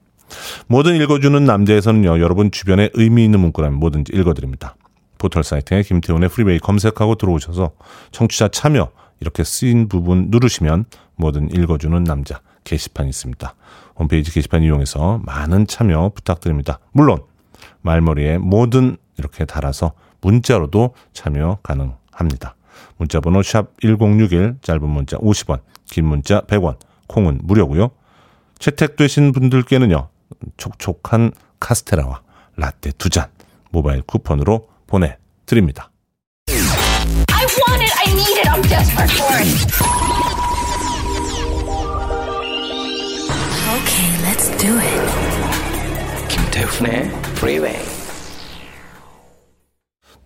뭐든 읽어주는 남자에서는요. 여러분 주변에 의미 있는 문구라면 뭐든지 읽어드립니다. 포털 사이트에 김태훈의 프리웨이 검색하고 들어오셔서 청취자 참여 이렇게 쓰인 부분 누르시면 뭐든 읽어주는 남자 게시판이 있습니다. 홈페이지 게시판 이용해서 많은 참여 부탁드립니다. 물론 말머리에 뭐든 이렇게 달아서 문자로도 참여 가능합니다. 문자 번호 샵 1061, 짧은 문자 50원, 긴 문자 100원, 콩은 무료고요. 채택되신 분들께는요. 촉촉한 카스테라와 라떼 두 잔 모바일 쿠폰으로 보내드립니다. I want it, I need it, I'm desperate for it. Okay, let's do it. 김태훈의 Freeway.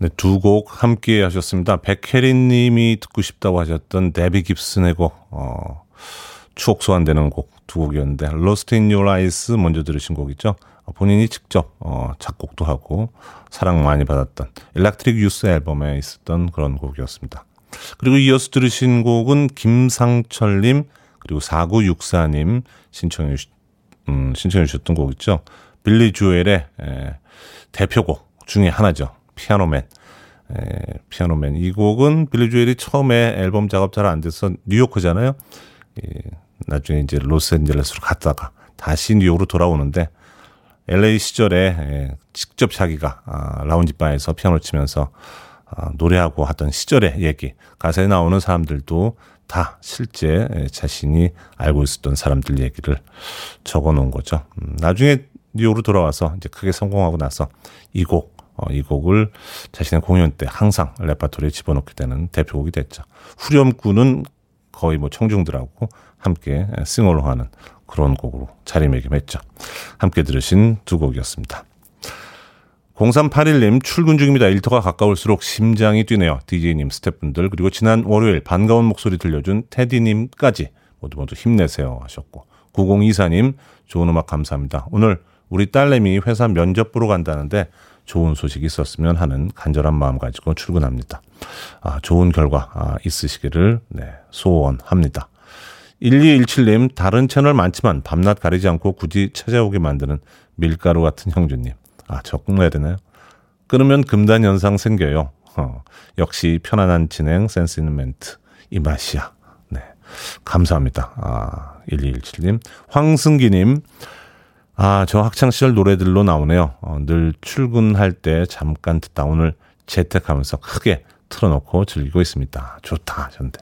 네, 두 곡 함께 하셨습니다. 백혜린 님이 듣고 싶다고 하셨던 데비 깁슨의 곡, 어, 추억 소환되는 곡 두 곡이었는데, Lost in Your Eyes 먼저 들으신 곡이죠. 본인이 직접, 어, 작곡도 하고, 사랑 많이 받았던, Electric Youth 앨범에 있었던 그런 곡이었습니다. 그리고 이어서 들으신 곡은 김상철님, 그리고 4964님 신청해, 주시, 음, 신청해 주셨던 곡 있죠. 빌리 조엘의 에, 대표곡 중에 하나죠. Piano Man. 에, Piano Man. 이 곡은 빌리 조엘이 처음에 앨범 작업 잘 안 돼서 뉴요커잖아요. 예, 나중에 이제 로스앤젤레스로 갔다가 다시 뉴욕으로 돌아오는데 LA 시절에 예, 직접 자기가 아, 라운지 바에서 피아노 치면서 아, 노래하고 하던 시절의 얘기, 가사에 나오는 사람들도 다 실제 예, 자신이 알고 있었던 사람들 얘기를 적어 놓은 거죠. 음, 나중에 뉴욕으로 돌아와서 이제 크게 성공하고 나서 이 곡, 어, 이 곡을 자신의 공연 때 항상 레파토리에 집어넣게 되는 대표곡이 됐죠. 후렴구는 거의 뭐 청중들하고 함께 싱어롱하는 그런 곡으로 자리매김했죠. 함께 들으신 두 곡이었습니다. 0381님 출근 중입니다. 일터가 가까울수록 심장이 뛰네요. DJ님, 스태프분들 그리고 지난 월요일 반가운 목소리 들려준 테디님까지 모두 모두 힘내세요 하셨고 9024님 좋은 음악 감사합니다. 오늘 우리 딸내미 회사 면접 보러 간다는데 좋은 소식이 있었으면 하는 간절한 마음 가지고 출근합니다. 아, 좋은 결과 아, 있으시기를 네, 소원합니다. 1217님 다른 채널 많지만 밤낮 가리지 않고 굳이 찾아오게 만드는 밀가루 같은 형주님. 아, 적응해야 되나요? 끊으면 금단 현상 생겨요. 어, 역시 편안한 진행, 센스 있는 멘트. 이 맛이야. 네. 감사합니다. 아, 1217님. 황승기님. 아, 저 학창시절 노래들로 나오네요. 어, 늘 출근할 때 잠깐 듣다 오늘 재택하면서 크게 틀어놓고 즐기고 있습니다. 좋다 하셨는데.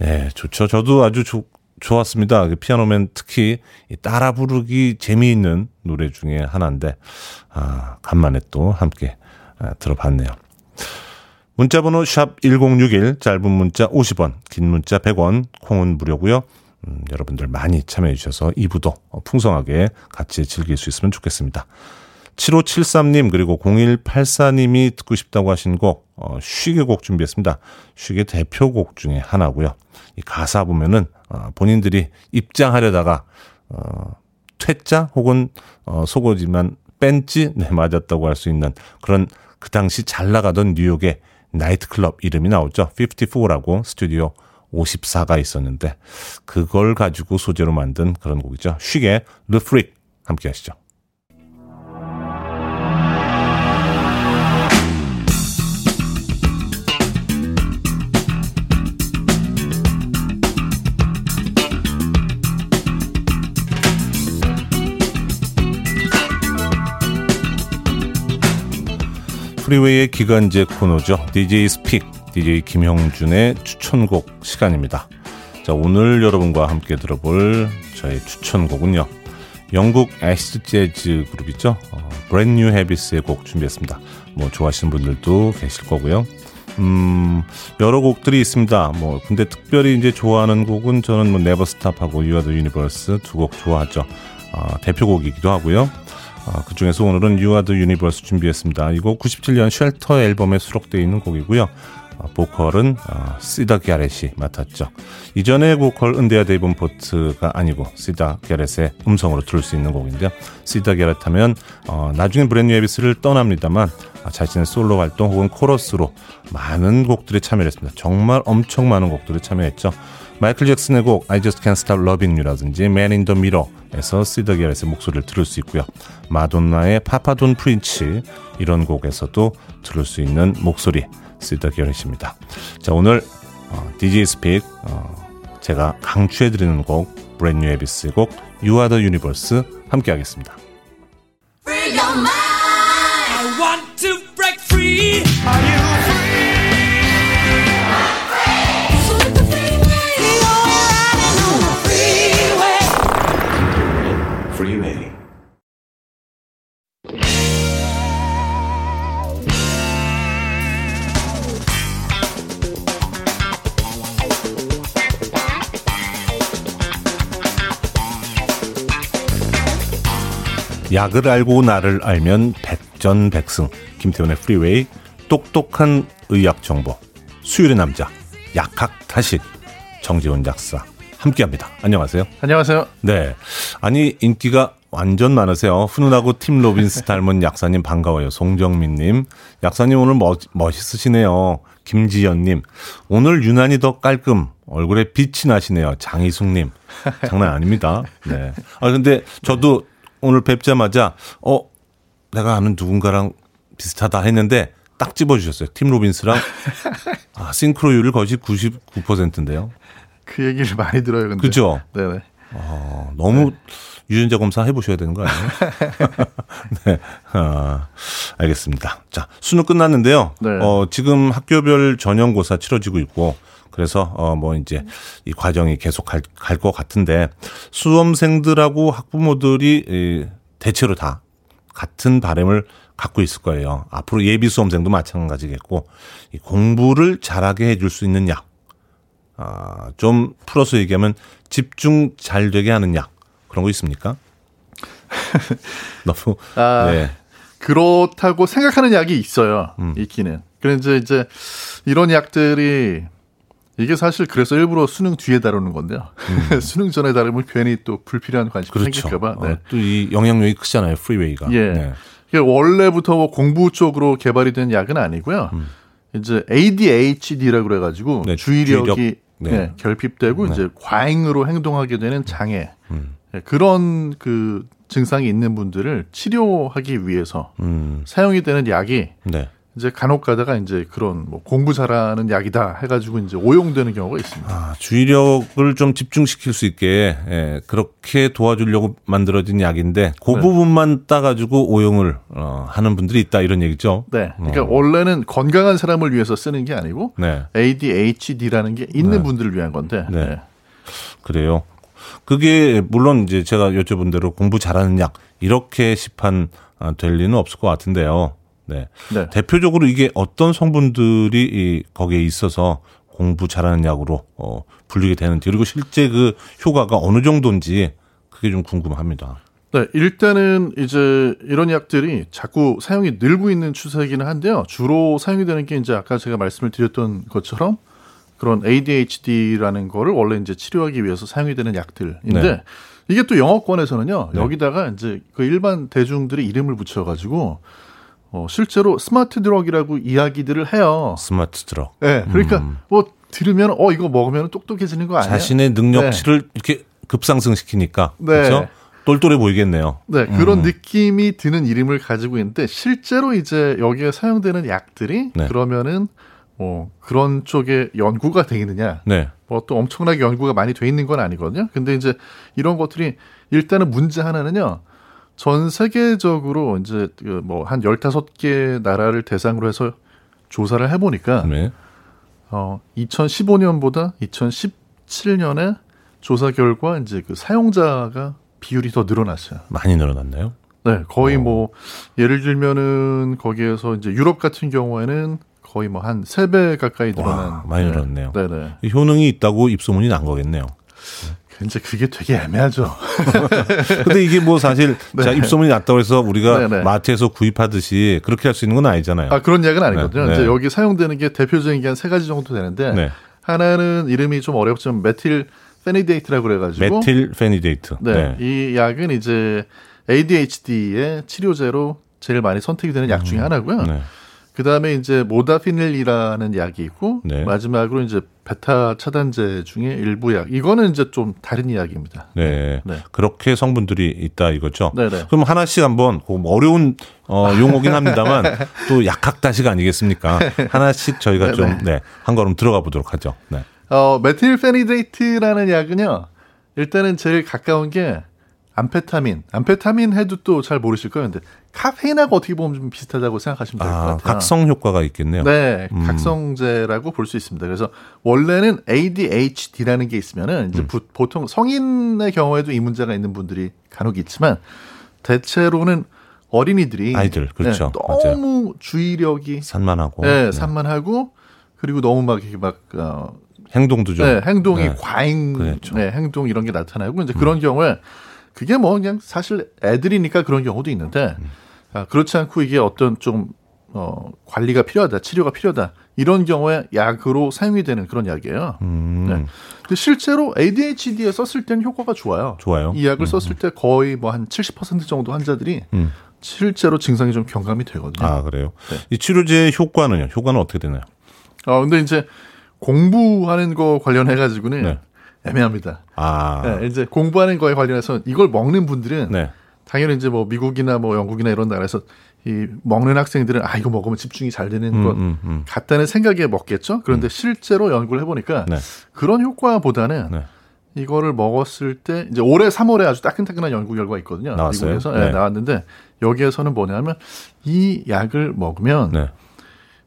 네, 좋죠. 저도 아주 좋, 좋았습니다. 그 피아노맨 특히 따라 부르기 재미있는 노래 중에 하나인데, 아, 간만에 또 함께 아, 들어봤네요. 문자번호 샵 1061, 짧은 문자 50원, 긴 문자 100원, 콩은 무료고요. 음, 여러분들 많이 참여해 주셔서 2부도 풍성하게 같이 즐길 수 있으면 좋겠습니다. 7573님 그리고 0184님이 듣고 싶다고 하신 곡 어, Chic의 곡 준비했습니다. Chic의 대표곡 중에 하나고요. 이 가사 보면은 어, 본인들이 입장하려다가 어, 퇴짜 혹은 어, 속어지만 뺀지 네, 맞았다고 할 수 있는 그런 그 당시 잘 나가던 뉴욕의 나이트클럽 이름이 나오죠. 54라고 스튜디오 54가 있었는데 그걸 가지고 소재로 만든 그런 곡이죠. Chic의 Le Freak 함께 하시죠. 프리웨이의 기간제 코너죠. DJ 스픽, DJ 김형준의 추천곡 시간입니다. 자, 오늘 여러분과 함께 들어볼 저의 추천곡은요. 영국 acid 재즈 그룹이죠. 어, Brand New Heavies의 곡 준비했습니다. 뭐 좋아하시는 분들도 계실 거고요. 음, 여러 곡들이 있습니다. 뭐 근데 특별히 이제 좋아하는 곡은 저는 뭐 Never Stop하고 You Are the Universe 두곡 좋아하죠. 어, 대표곡이기도 하고요. 아, 그 중에서 오늘은 You Are the Universe 준비했습니다. 이 곡 97년 Shelter 앨범에 수록되어 있는 곡이고요. 아, 보컬은 아, 시다 게렛이 맡았죠. 이전의 보컬 엔데아 데이븐포트가 아니고 시다 게렛의 음성으로 들을 수 있는 곡인데요. 시다 게렛 하면 어, 나중에 Brand New Heavies를 떠납니다만 아, 자신의 솔로 활동 혹은 코러스로 많은 곡들에 참여했습니다. 정말 엄청 많은 곡들에 참여했죠. 마이클 잭슨의 곡 I Just Can't Stop Loving You라든지 Man in the Mirror에서 시더 게렛의 목소리를 들을 수 있고요. 마돈나의 Papa Don't Preach 이런 곡에서도 들을 수 있는 목소리 시더 게렛입니다. 자 오늘 어, DJ 스픽 어, 제가 강추해드리는 곡 브랜뉴 에비스의 곡 You Are the Universe 함께 하겠습니다. 약을 알고 나를 알면 백전백승. 김태훈의 프리웨이 똑똑한 의학 정보. 수요일의 남자 약학다식 정재훈 약사 함께합니다. 안녕하세요. 안녕하세요. 네. 아니 인기가 완전 많으세요. 훈훈하고 팀 로빈스 닮은 약사님 반가워요. 송정민님. 약사님 오늘 멋, 멋있으시네요. 김지연님. 오늘 유난히 더 깔끔. 얼굴에 빛이 나시네요. 장희숙님. 장난 아닙니다. 네. 아, 근데 저도 오늘 뵙자마자, 어, 내가 아는 누군가랑 비슷하다 했는데 딱 집어주셨어요. 팀 로빈스랑. [LAUGHS] 아, 싱크로율을 거의 99%인데요. 그 얘기를 많이 들어요, 근데. 그죠? 네네. 어, 너무 네. 유전자 검사 해보셔야 되는 거 아니에요? [LAUGHS] 네. 아, 알겠습니다. 자, 수능 끝났는데요. 네. 어, 지금 학교별 전형고사 치러지고 있고, 그래서, 어, 뭐, 이제, 이 과정이 계속 갈, 갈것 같은데, 수험생들하고 학부모들이 이, 대체로 다 같은 바램을 갖고 있을 거예요. 앞으로 예비 수험생도 마찬가지겠고, 이 공부를 잘하게 해줄 수 있는 약, 아, 좀 풀어서 얘기하면 집중 잘 되게 하는 약 그런 거 있습니까? [LAUGHS] 너무 아, 네. 그렇다고 생각하는 약이 있어요. 음. 있기는. 그런데 이제 이런 약들이 이게 사실 그래서 일부러 수능 뒤에 다루는 건데요. 음. [LAUGHS] 수능 전에 다루면 괜히 또 불필요한 관심이 그렇죠. 생길까봐. 네. 어, 또이 영향력이 크잖아요. 프리웨이가. 예. 네. 원래부터 뭐 공부 쪽으로 개발이 된 약은 아니고요. 음. 이제 ADHD라고 그래가지고 네, 주의력이 주의력. 네. 네, 결핍되고 네. 이제 과잉으로 행동하게 되는 장애 음. 네, 그런 그 증상이 있는 분들을 치료하기 위해서 음. 사용이 되는 약이 네. 이제 간혹 가다가 이제 그런 뭐 공부 잘하는 약이다 해가지고 이제 오용되는 경우가 있습니다. 아, 주의력을 좀 집중시킬 수 있게 예, 그렇게 도와주려고 만들어진 약인데 그 네. 부분만 따가지고 오용을 어, 하는 분들이 있다 이런 얘기죠. 네. 그러니까 어. 원래는 건강한 사람을 위해서 쓰는 게 아니고 네. ADHD라는 게 있는 네. 분들을 위한 건데. 네. 네. 그래요. 그게 물론 이제 제가 여쭤본 대로 공부 잘하는 약 이렇게 시판 아, 될 리는 없을 것 같은데요. 네. 네. 대표적으로 이게 어떤 성분들이 이 거기에 있어서 공부 잘하는 약으로 어 불리게 되는지 그리고 실제 그 효과가 어느 정도인지 그게 좀 궁금합니다. 네, 일단은 이제 이런 약들이 자꾸 사용이 늘고 있는 추세이기는 한데요. 주로 사용이 되는 게 이제 아까 제가 말씀을 드렸던 것처럼 그런 ADHD라는 거를 원래 이제 치료하기 위해서 사용이 되는 약들인데 네. 이게 또 영어권에서는요. 네. 여기다가 이제 그 일반 대중들이 이름을 붙여 가지고 어, 실제로 스마트 드럭이라고 이야기들을 해요. 스마트 드럭. 네. 그러니까 음. 뭐 들으면 어 이거 먹으면 똑똑해지는 거 아니야? 자신의 능력치를 네. 이렇게 급상승시키니까 네. 그렇죠? 똘똘해 보이겠네요. 네, 그런 음. 느낌이 드는 이름을 가지고 있는데 실제로 이제 여기에 사용되는 약들이 네. 그러면은 뭐 그런 쪽에 연구가 되겠느냐? 네. 뭐또 엄청나게 연구가 많이 돼 있는 건 아니거든요. 근데 이제 이런 것들이 일단은 문제 하나는요. 전 세계적으로 이제 그 뭐한 15개 나라를 대상으로 해서 조사를 해 보니까 네. 어 2015년보다 2017년에 조사 결과 이제 그 사용자가 비율이 더 늘어났어요. 많이 늘어났나요? 네, 거의 오. 뭐 예를 들면은 거기에서 이제 유럽 같은 경우에는 거의 뭐 한 세 배 가까이 늘어난 와, 많이 늘었네요. 네, 네. 효능이 있다고 입소문이 난 거겠네요. 이제 그게 되게 애매하죠. [LAUGHS] 근데 이게 뭐 사실 네. 자 입소문이 났다고 해서 우리가 네네. 네. 마트에서 구입하듯이 그렇게 할 수 있는 건 아니잖아요. 아 그런 이야기는 아니거든요. 네. 이제 네. 여기 사용되는 게 대표적인 게 한 세 가지 정도 되는데 네. 하나는 이름이 좀 어렵지만 메틸 페니데이트라고 그래가지고 메틸 페니데이트. 네. 이 약은 이제 ADHD의 치료제로 제일 많이 선택이 되는 약 중에 음. 하나고요. 네. 그 다음에 이제 모다피닐이라는 약이 있고 네. 마지막으로 이제 베타 차단제 중에 일부 약. 이거는 이제 좀 다른 이야기입니다. 네. 네. 그렇게 성분들이 있다 이거죠. 네, 네. 그럼 하나씩 한번 뭐 어려운 어, 용어긴 합니다만 [LAUGHS] 또 약학다식 아니겠습니까? 하나씩 저희가 네, 좀한 네, 걸음 들어가 보도록 하죠. 네. 어, 메틸 페니데이트라는 약은요. 일단은 제일 가까운 게 암페타민. 암페타민 해도 또 잘 모르실 거예요. 근데 카페인하고 어떻게 보면 좀 비슷하다고 생각하시면 될것 아, 같아요. 각성 효과가 있겠네요. 네, 음. 각성제라고 볼 수 있습니다. 그래서 원래는 ADHD라는 게 있으면은 이제 음. 부, 보통 성인의 경우에도 이 문제가 있는 분들이 간혹 있지만 대체로는 어린이들이 아이들 그렇죠. 네, 너무 맞아요. 주의력이 산만하고 네, 네, 산만하고 그리고 너무 막 이렇게 막 어, 행동도 좀 네, 행동이 네. 과잉 그렇죠. 네, 행동 이런 게 나타나고 이제 그런 음. 경우에 그게 뭐 그냥 사실 애들이니까 그런 경우도 있는데 음. 아, 그렇지 않고 이게 어떤 좀 어, 관리가 필요하다, 치료가 필요하다 이런 경우에 약으로 사용이 되는 그런 약이에요. 음. 네. 근데 실제로 ADHD에 썼을 때는 효과가 좋아요. 좋아요. 이 약을 음. 썼을 때 거의 뭐 한 70% 정도 환자들이 음. 실제로 증상이 좀 경감이 되거든요. 아 그래요. 네. 이 치료제의 효과는요? 효과는 어떻게 되나요? 어 근데 이제 공부하는 거 관련해 가지고는 네. 애매합니다. 아 네, 이제 공부하는 거에 관련해서 이걸 먹는 분들은 네. 당연히 이제 뭐 미국이나 뭐 영국이나 이런 나라에서 이 먹는 학생들은 아 이거 먹으면 집중이 잘 되는 음, 것 음, 음. 같다는 생각에 먹겠죠. 그런데 음. 실제로 연구를 해보니까 네. 그런 효과보다는 네. 이거를 먹었을 때 이제 올해 3월에 아주 따끈따끈한 연구 결과 있거든요. 나왔어요? 미국에서 네. 네, 나왔는데 여기에서는 뭐냐면 이 약을 먹으면 네.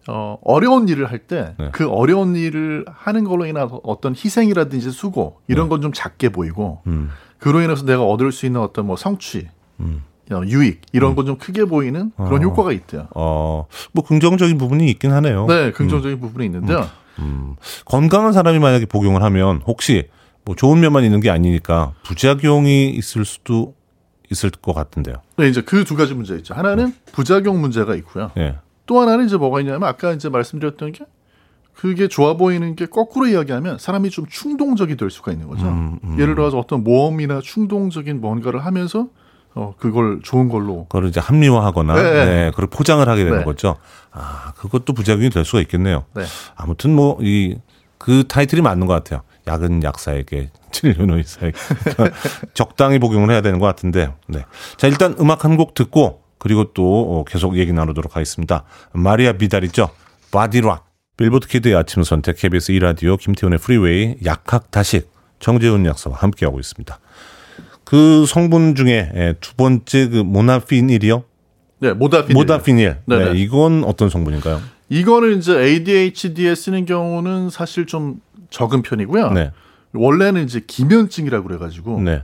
어, 어려운 일을 할 때그 네. 어려운 일을 하는 걸로 인한 어떤 희생이라든지 수고 이런 네. 건좀 작게 보이고 음. 그로 인해서 내가 얻을 수 있는 어떤 뭐 성취 음. 어, 유익 이런 음. 건좀 크게 보이는 그런 어. 효과가 있대요. 어, 뭐 긍정적인 부분이 있긴 하네요. 네, 긍정적인 음. 부분이 있는데요. 음. 음. 건강한 사람이 만약에 복용을 하면 혹시 뭐 좋은 면만 있는 게 아니니까 부작용이 있을 수도 있을 것 같은데요. 네, 이제 그 두 가지 문제 있죠. 하나는 부작용 문제가 있고요. 네. 또 하나는 이제 뭐가 있냐면 아까 이제 말씀드렸던 게 그게 좋아 보이는 게 거꾸로 이야기하면 사람이 좀 충동적이 될 수가 있는 거죠. 음, 음. 예를 들어서 어떤 모험이나 충동적인 뭔가를 하면서 어, 그걸 좋은 걸로. 그걸 이제 합리화하거나, 네, 네. 네 그걸 포장을 하게 되는 네. 거죠. 아, 그것도 부작용이 될 수가 있겠네요. 네. 아무튼 뭐, 이, 그 타이틀이 맞는 것 같아요. 약은 약사에게, [LAUGHS] 진료는 의사에게. [LAUGHS] 적당히 복용을 해야 되는 것 같은데, 네. 자, 일단 음악 한 곡 듣고, 그리고 또 어, 계속 얘기 나누도록 하겠습니다. 마리아 비달이죠. Body Rock. 빌보드 kid의 아침 선택, KBS 2라디오, 김태훈의 프리웨이, 약학 다식, 정재훈 약사와 함께하고 있습니다. 그 성분 중에 예, 두 번째 그 모나피닐이요? 네, 모다피닐. 모다피닐. 네, 네, 이건 어떤 성분인가요? 이거는 이제 ADHD에 쓰는 경우는 사실 좀 적은 편이고요. 네. 원래는 이제 기면증이라고 그래가지고 네.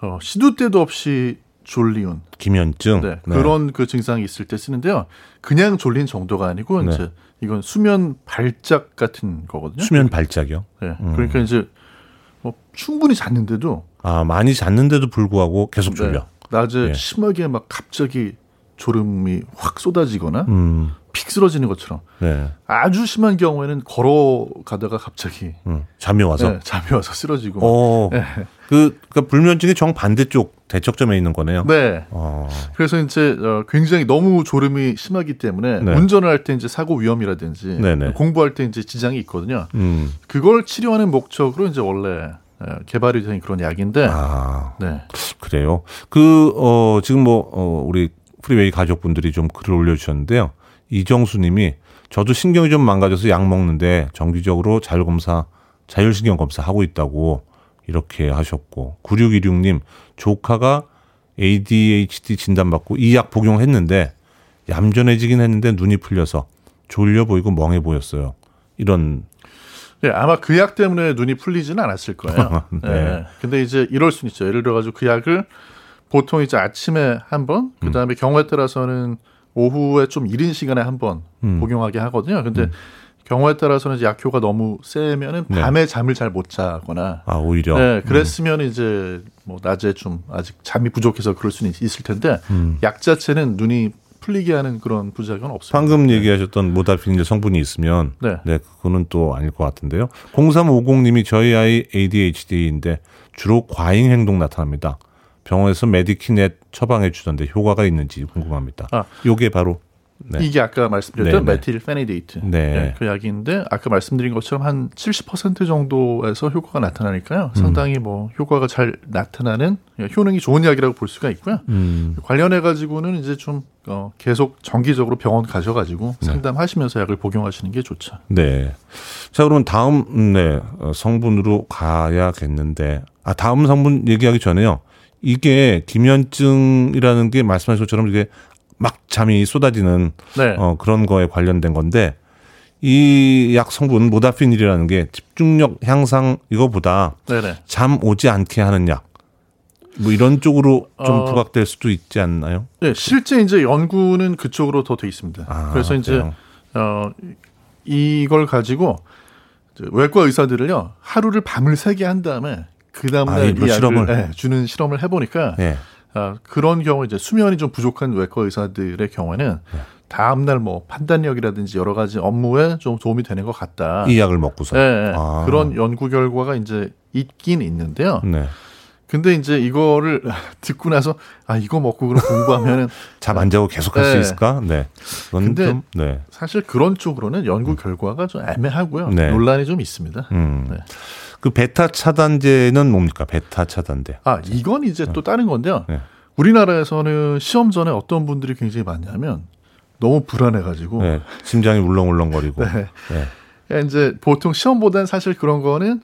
어, 시도 때도 없이 졸리운 기면증 네, 네. 그런 그 증상이 있을 때 쓰는데요. 그냥 졸린 정도가 아니고 네. 이제 이건 수면 발작 같은 거거든요. 수면 발작이요? 네. 음. 그러니까 이제 뭐 충분히 잤는데도 아 많이 잤는데도 불구하고 계속 졸려. 네. 낮에 예. 심하게 막 갑자기 졸음이 확 쏟아지거나 음. 픽 쓰러지는 것처럼 네. 아주 심한 경우에는 걸어가다가 갑자기 음. 잠이 와서 네, 잠이 와서 쓰러지고 어, 네. 그 그러니까 불면증이 정 반대쪽 대척점에 있는 거네요. 네. 어. 그래서 이제 어, 굉장히 너무 졸음이 심하기 때문에 네. 운전을 할 때 이제 사고 위험이라든지 네네. 공부할 때 이제 지장이 있거든요. 음. 그걸 치료하는 목적으로 이제 원래 예, 개발이 된 그런 약인데. 아, 네. 그래요. 그, 어, 지금 뭐, 어, 우리 프리웨이 가족분들이 좀 글을 올려주셨는데요. 이정수 님이 저도 신경이 좀 망가져서 약 먹는데 정기적으로 자율검사, 자율신경 검사 하고 있다고 이렇게 하셨고. 9616님, 조카가 ADHD 진단받고 이 약 복용했는데 얌전해지긴 했는데 눈이 풀려서 졸려 보이고 멍해 보였어요. 이런 네, 아마 그 약 때문에 눈이 풀리지는 않았을 거예요. [LAUGHS] 네. 네. 근데 이제 이럴 수는 있죠. 예를 들어가지고 그 약을 보통 이제 아침에 한 번, 그 다음에 음. 경우에 따라서는 오후에 좀 이른 시간에 한번 음. 복용하게 하거든요. 근데 음. 경우에 따라서는 이제 약효가 너무 세면은 네. 밤에 네. 잠을 잘 못 자거나 아 오히려 네 그랬으면 음. 이제 뭐 낮에 좀 아직 잠이 부족해서 그럴 수는 있을 텐데 음. 약 자체는 눈이 풀리게 하는 그런 부작용은 없습니다. 방금 네. 얘기하셨던 modafinil 성분이 있으면 네. 네, 그거는 또 아닐 것 같은데요. 0350님이 저희 아이 ADHD인데 주로 과잉 행동 나타납니다. 병원에서 Medikinet 처방해 주던데 효과가 있는지 궁금합니다. 아, 요게 바로 네. 이게 아까 말씀드렸던 네, 메틸 페니데이트 네. 네. 그 약인데 아까 말씀드린 것처럼 한 70% 정도에서 효과가 나타나니까요. 음. 상당히 뭐 효과가 잘 나타나는 효능이 좋은 약이라고 볼 수가 있고요. 음. 관련해 가지고는 이제 좀 어, 계속 정기적으로 병원 가셔가지고 네. 상담하시면서 약을 복용하시는 게 좋죠. 네. 자 그러면 다음 네 어, 성분으로 가야겠는데 아 다음 성분 얘기하기 전에요. 이게 기면증이라는 게 말씀하신 것처럼 이게 막 잠이 쏟아지는 네. 어, 그런 거에 관련된 건데 이 약 성분 모다피닐이라는 게 집중력 향상 이거보다 네네. 잠 오지 않게 하는 약. 뭐 이런 쪽으로 좀 어, 부각될 수도 있지 않나요? 네, 실제 이제 연구는 그쪽으로 더 돼 있습니다. 아, 그래서 이제 그래요? 어 이걸 가지고 외과 의사들을요 하루를 밤을 새게 한 다음에 그 다음날 아, 이 약을 실험을. 네, 주는 실험을 해보니까 네. 아, 그런 경우 이제 수면이 좀 부족한 외과 의사들의 경우에는 네. 다음 날 뭐 판단력이라든지 여러 가지 업무에 좀 도움이 되는 것 같다. 이 약을 먹고서. 네, 아. 그런 연구 결과가 이제 있긴 있는데요. 네. 근데 이제 이거를 [LAUGHS] 듣고 나서 아 이거 먹고 그럼 공부하면은 [LAUGHS] 잠 안 자고 계속 할수 네. 있을까? 네. 근데 좀, 네. 사실 그런 쪽으로는 연구 결과가 좀 애매하고요. 네. 논란이 좀 있습니다. 음. 네. 그 베타 차단제는 뭡니까? 베타 차단제. 아 이건 이제 또 다른 건데요. 네. 우리나라에서는 시험 전에 어떤 분들이 굉장히 많냐면 너무 불안해가지고 네. 심장이 울렁울렁거리고. 네. 네. 이제 보통 시험보다는 사실 그런 거는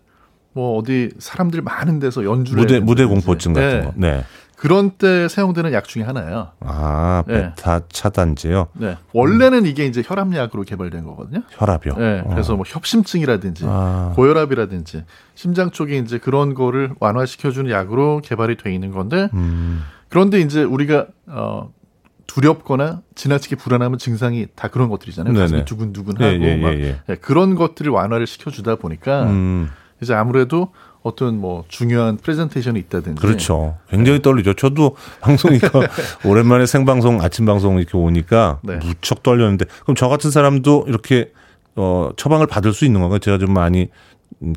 뭐 어디 사람들 많은 데서 연주를 무대 무대 공포증 같은 네. 거. 네. 그런 때 사용되는 약 중에 하나예요. 아, 네. 베타 차단제요? 네. 원래는 음. 이게 이제 혈압약으로 개발된 거거든요. 혈압이요? 네. 그래서 어. 뭐 협심증이라든지 아. 고혈압이라든지 심장 쪽에 이제 그런 거를 완화시켜주는 약으로 개발이 돼 있는 건데 음. 그런데 이제 우리가 어 두렵거나 지나치게 불안하면 증상이 다 그런 것들이잖아요. 네네. 가슴이 두근두근하고 예, 예, 막 예, 예. 그런 것들을 완화를 시켜주다 보니까 음. 이제 아무래도 어떤 뭐 중요한 프레젠테이션이 있다든지 그렇죠. 굉장히 떨리죠. 저도 [LAUGHS] 방송이니까 [LAUGHS] 오랜만에 생방송 아침 방송 이렇게 오니까 네. 무척 떨렸는데 그럼 저 같은 사람도 이렇게 어 처방을 받을 수 있는 건가요? 제가 좀 많이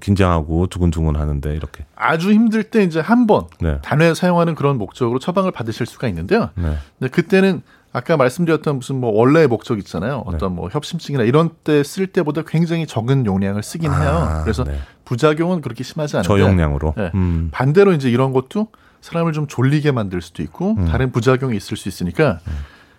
긴장하고 두근두근 하는데 이렇게 아주 힘들 때 이제 한번 네. 단회 사용하는 그런 목적으로 처방을 받으실 수가 있는데요. 네. 근데 그때는 아까 말씀드렸던 무슨 뭐 원래의 목적 있잖아요. 어떤 네. 뭐 협심증이나 이런 때 쓸 때보다 굉장히 적은 용량을 쓰긴 해요. 아, 그래서 네. 부작용은 그렇게 심하지 않은데 저용량으로 네. 음. 반대로 이제 이런 것도 사람을 좀 졸리게 만들 수도 있고 음. 다른 부작용이 있을 수 있으니까 음.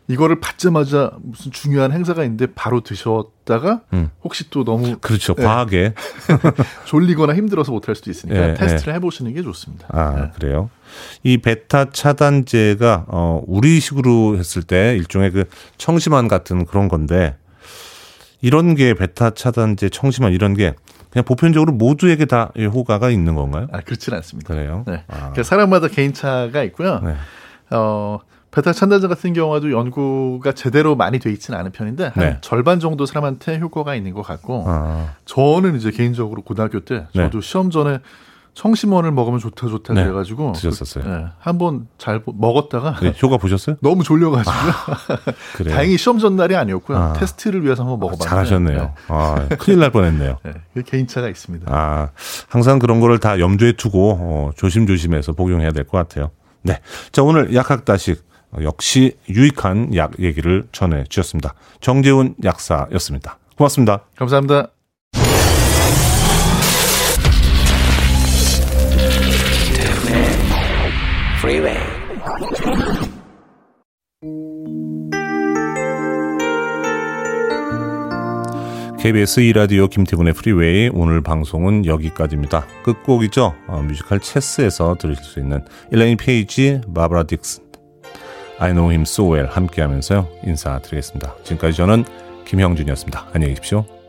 이거를 받자마자 무슨 중요한 행사가 있는데 바로 드셨다가 음. 혹시 또 너무 그렇죠 네. 과하게 [LAUGHS] 졸리거나 힘들어서 못할 수도 있으니까 네, 테스트를 네. 해보시는 게 좋습니다. 아 네. 그래요? 이 베타 차단제가 어 우리식으로 했을 때 일종의 그 청심환 같은 그런 건데 이런 게 베타 차단제, 청심환 이런 게 그냥 보편적으로 모두에게 다 효과가 있는 건가요? 아 그렇지는 않습니다. 그래요? 네. 아. 그러니까 사람마다 개인차가 있고요. 네. 어 베타 찬단제 같은 경우도 연구가 제대로 많이 돼 있지는 않은 편인데 한 네. 절반 정도 사람한테 효과가 있는 것 같고 아. 저는 이제 개인적으로 고등학교 때 네. 저도 네. 시험 전에 청심원을 먹으면 좋다 좋다 네. 그래가지고 드셨었어요. 네, 한번 잘 먹었다가 네, 효과 보셨어요? [LAUGHS] 너무 졸려가지고 아, 다행히 시험 전날이 아니었고요. 아. 테스트를 위해서 한번 먹어봤는데 잘하셨네요. 네. 아, 큰일 날 뻔했네요. [LAUGHS] 네, 개인차가 있습니다. 아 항상 그런 거를 다 염두에 두고 어, 조심조심해서 복용해야 될 것 같아요. 네, 자 오늘 약학다식 역시 유익한 약 얘기를 전해 주셨습니다. 정재훈 약사였습니다. 고맙습니다. 감사합니다. KBS 2라디오 김태훈의 프리웨이 오늘 방송은 여기까지입니다. 끝곡이죠. 어, 뮤지컬 체스에서 들으실 수 있는 일레인 페이지, 바브라 딕슨 I know him so well 함께 하면서요. 인사드리겠습니다. 지금까지 저는 김형준이었습니다. 안녕히 계십시오.